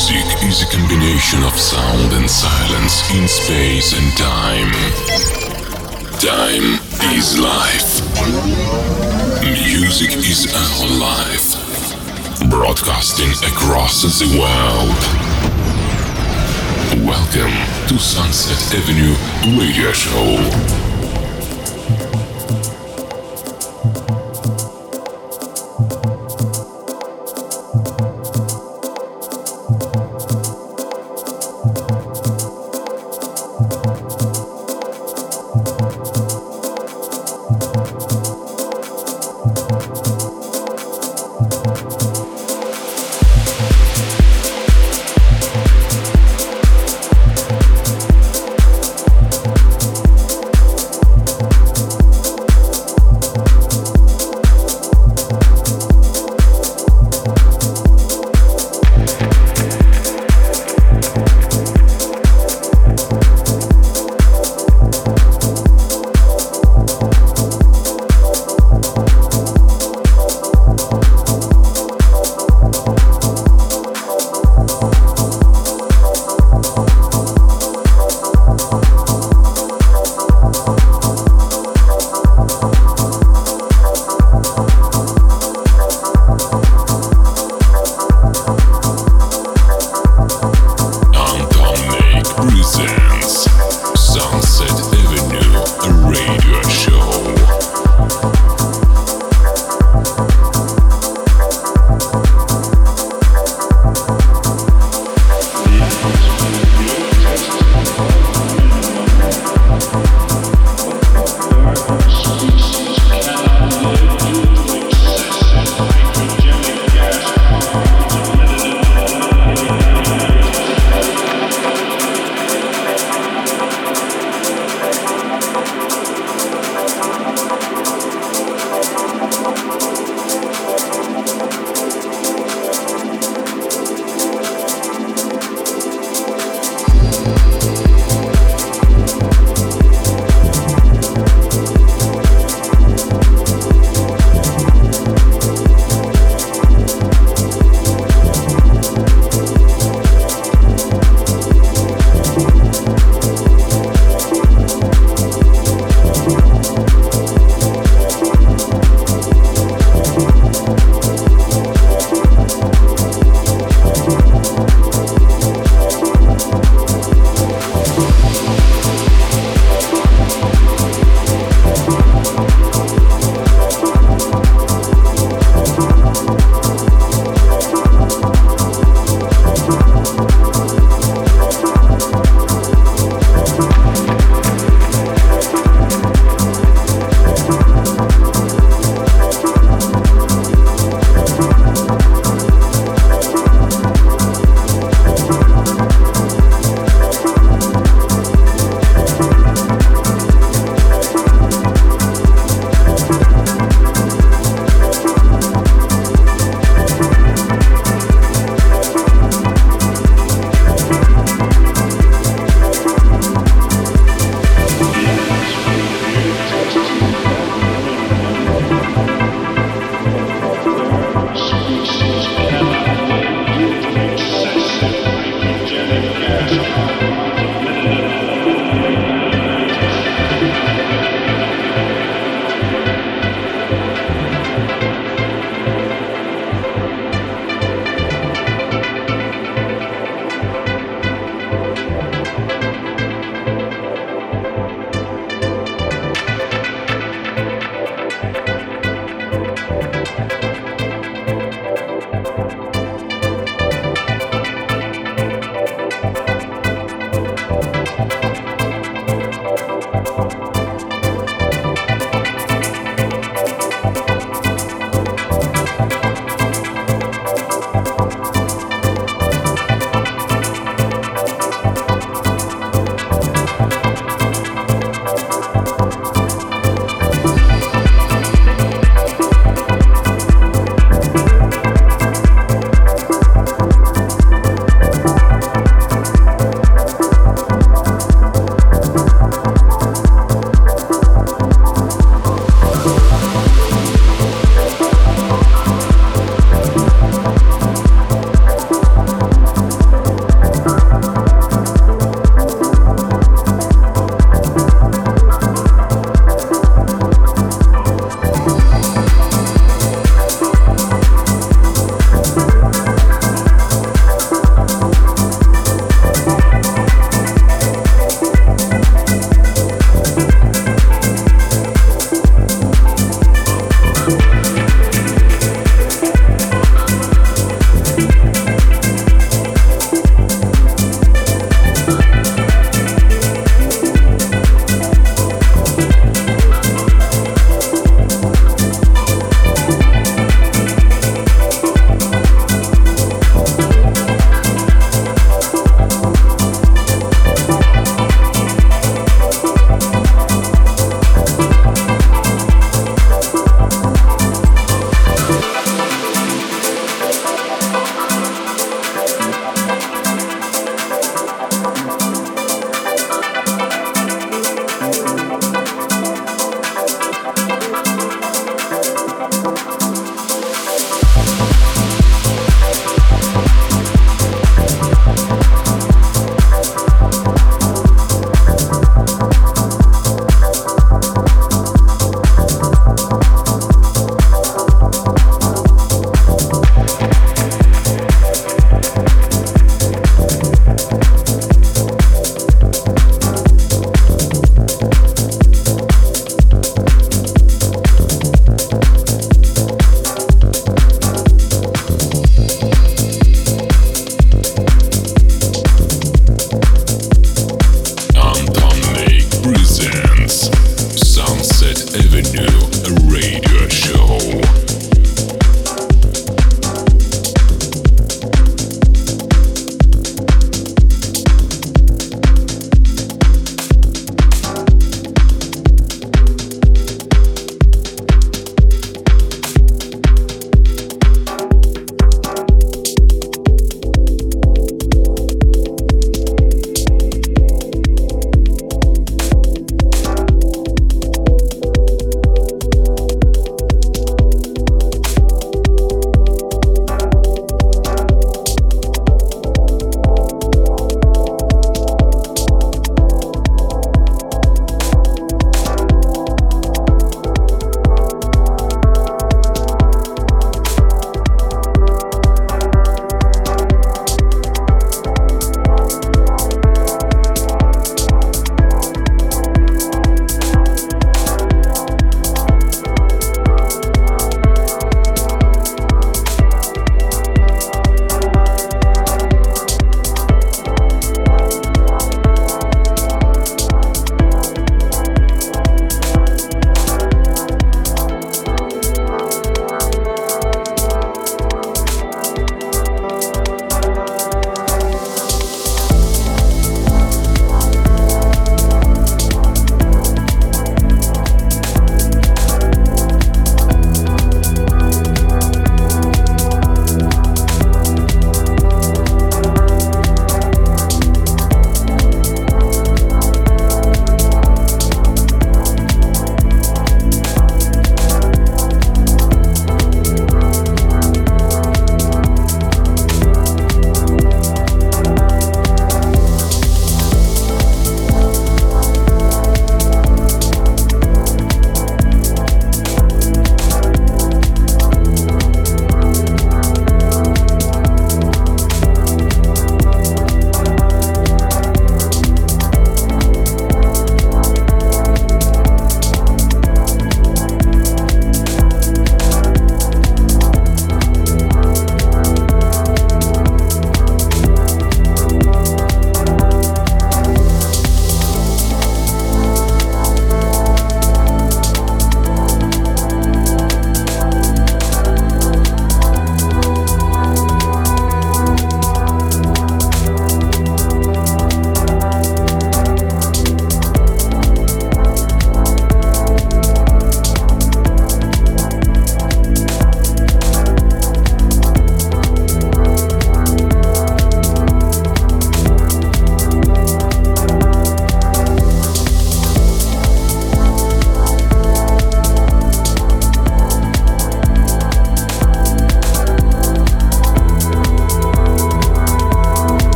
Music is a combination of sound and silence in space and time. Time is life. Music is our life. Broadcasting across the world. Welcome to Sunset Avenue Radio Show.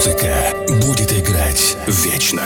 Музыка будет играть вечно.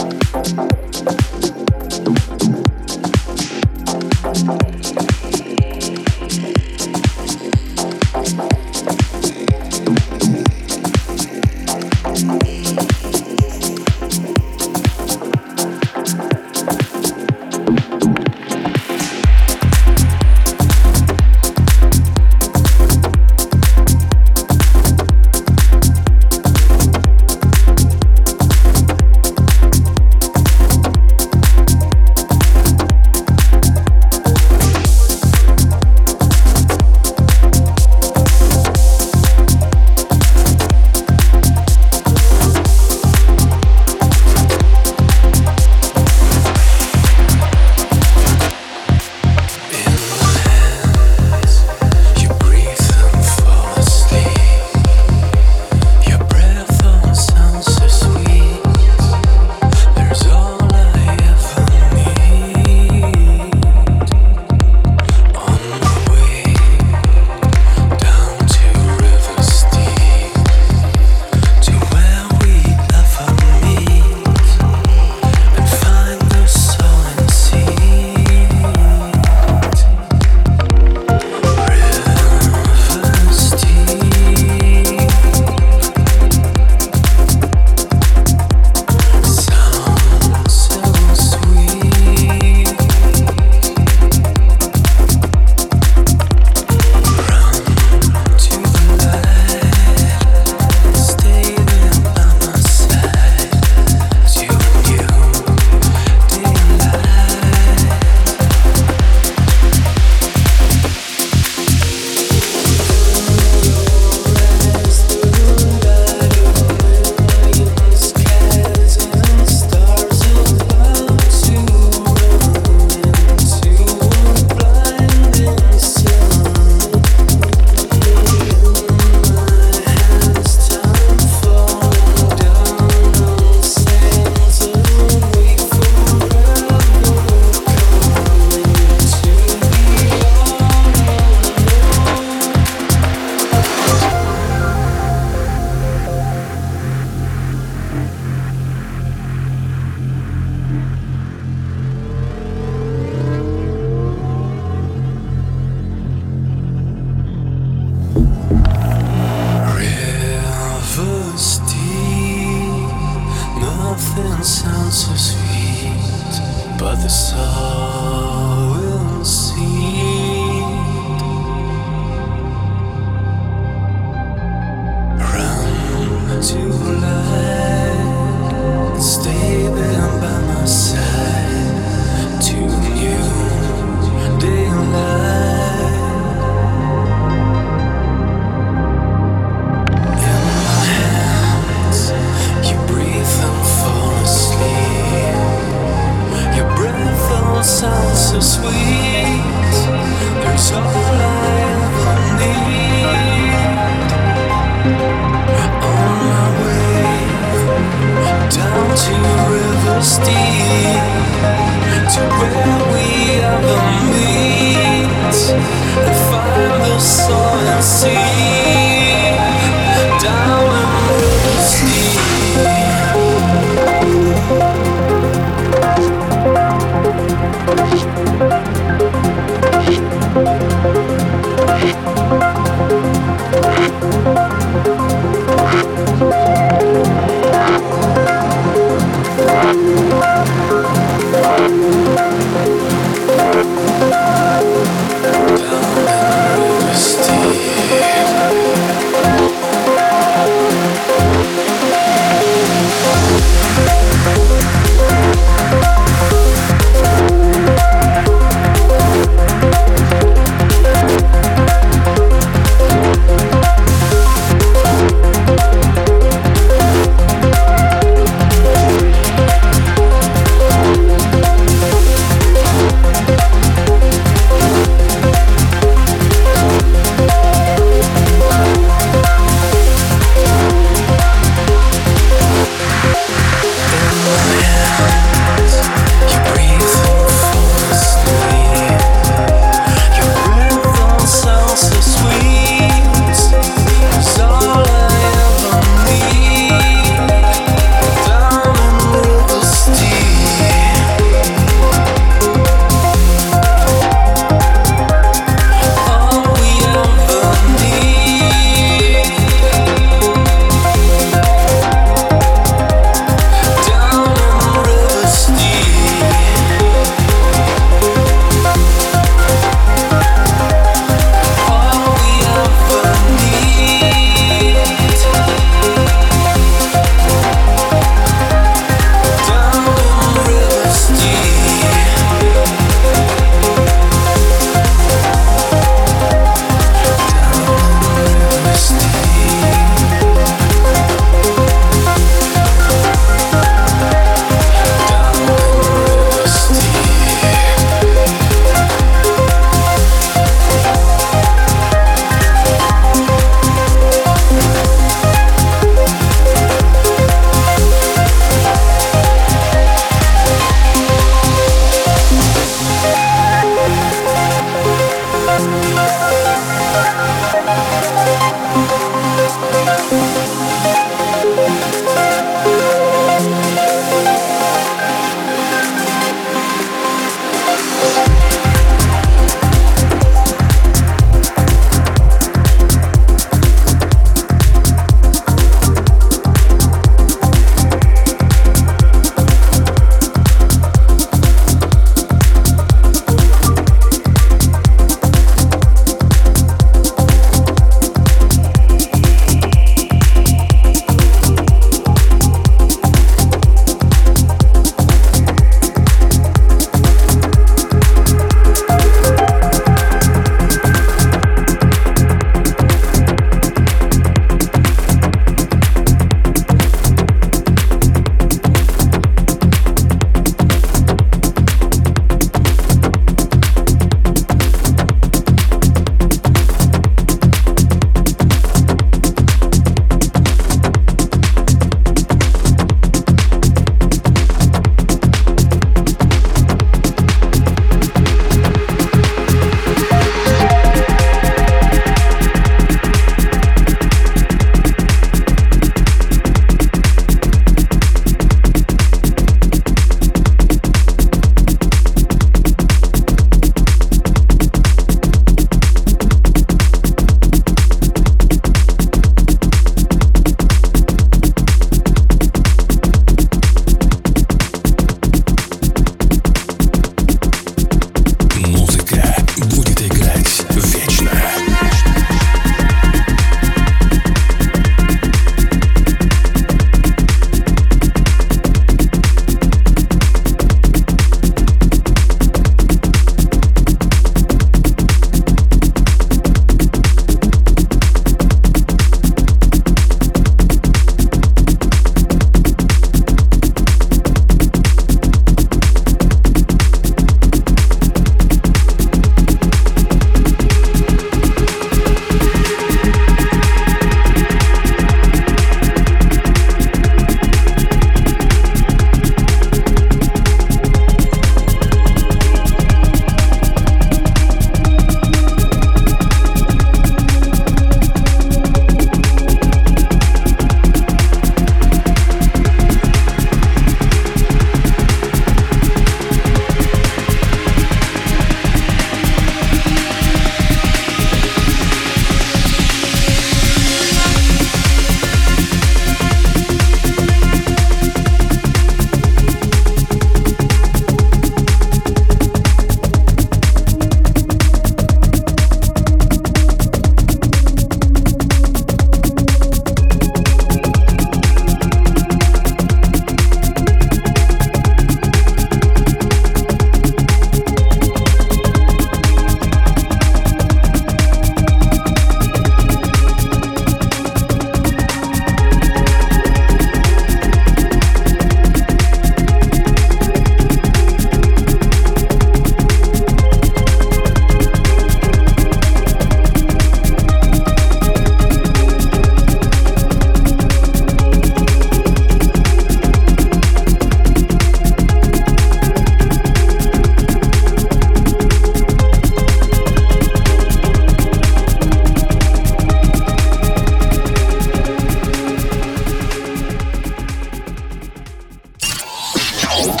Music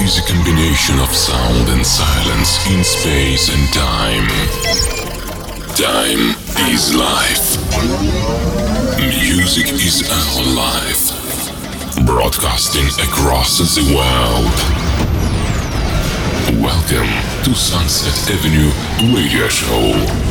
is a combination of sound and silence in space and time. Time is life. Music is our life. Broadcasting across the world. Welcome to Sunset Avenue Radio Show.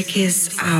Anton Make. Music is our um, life.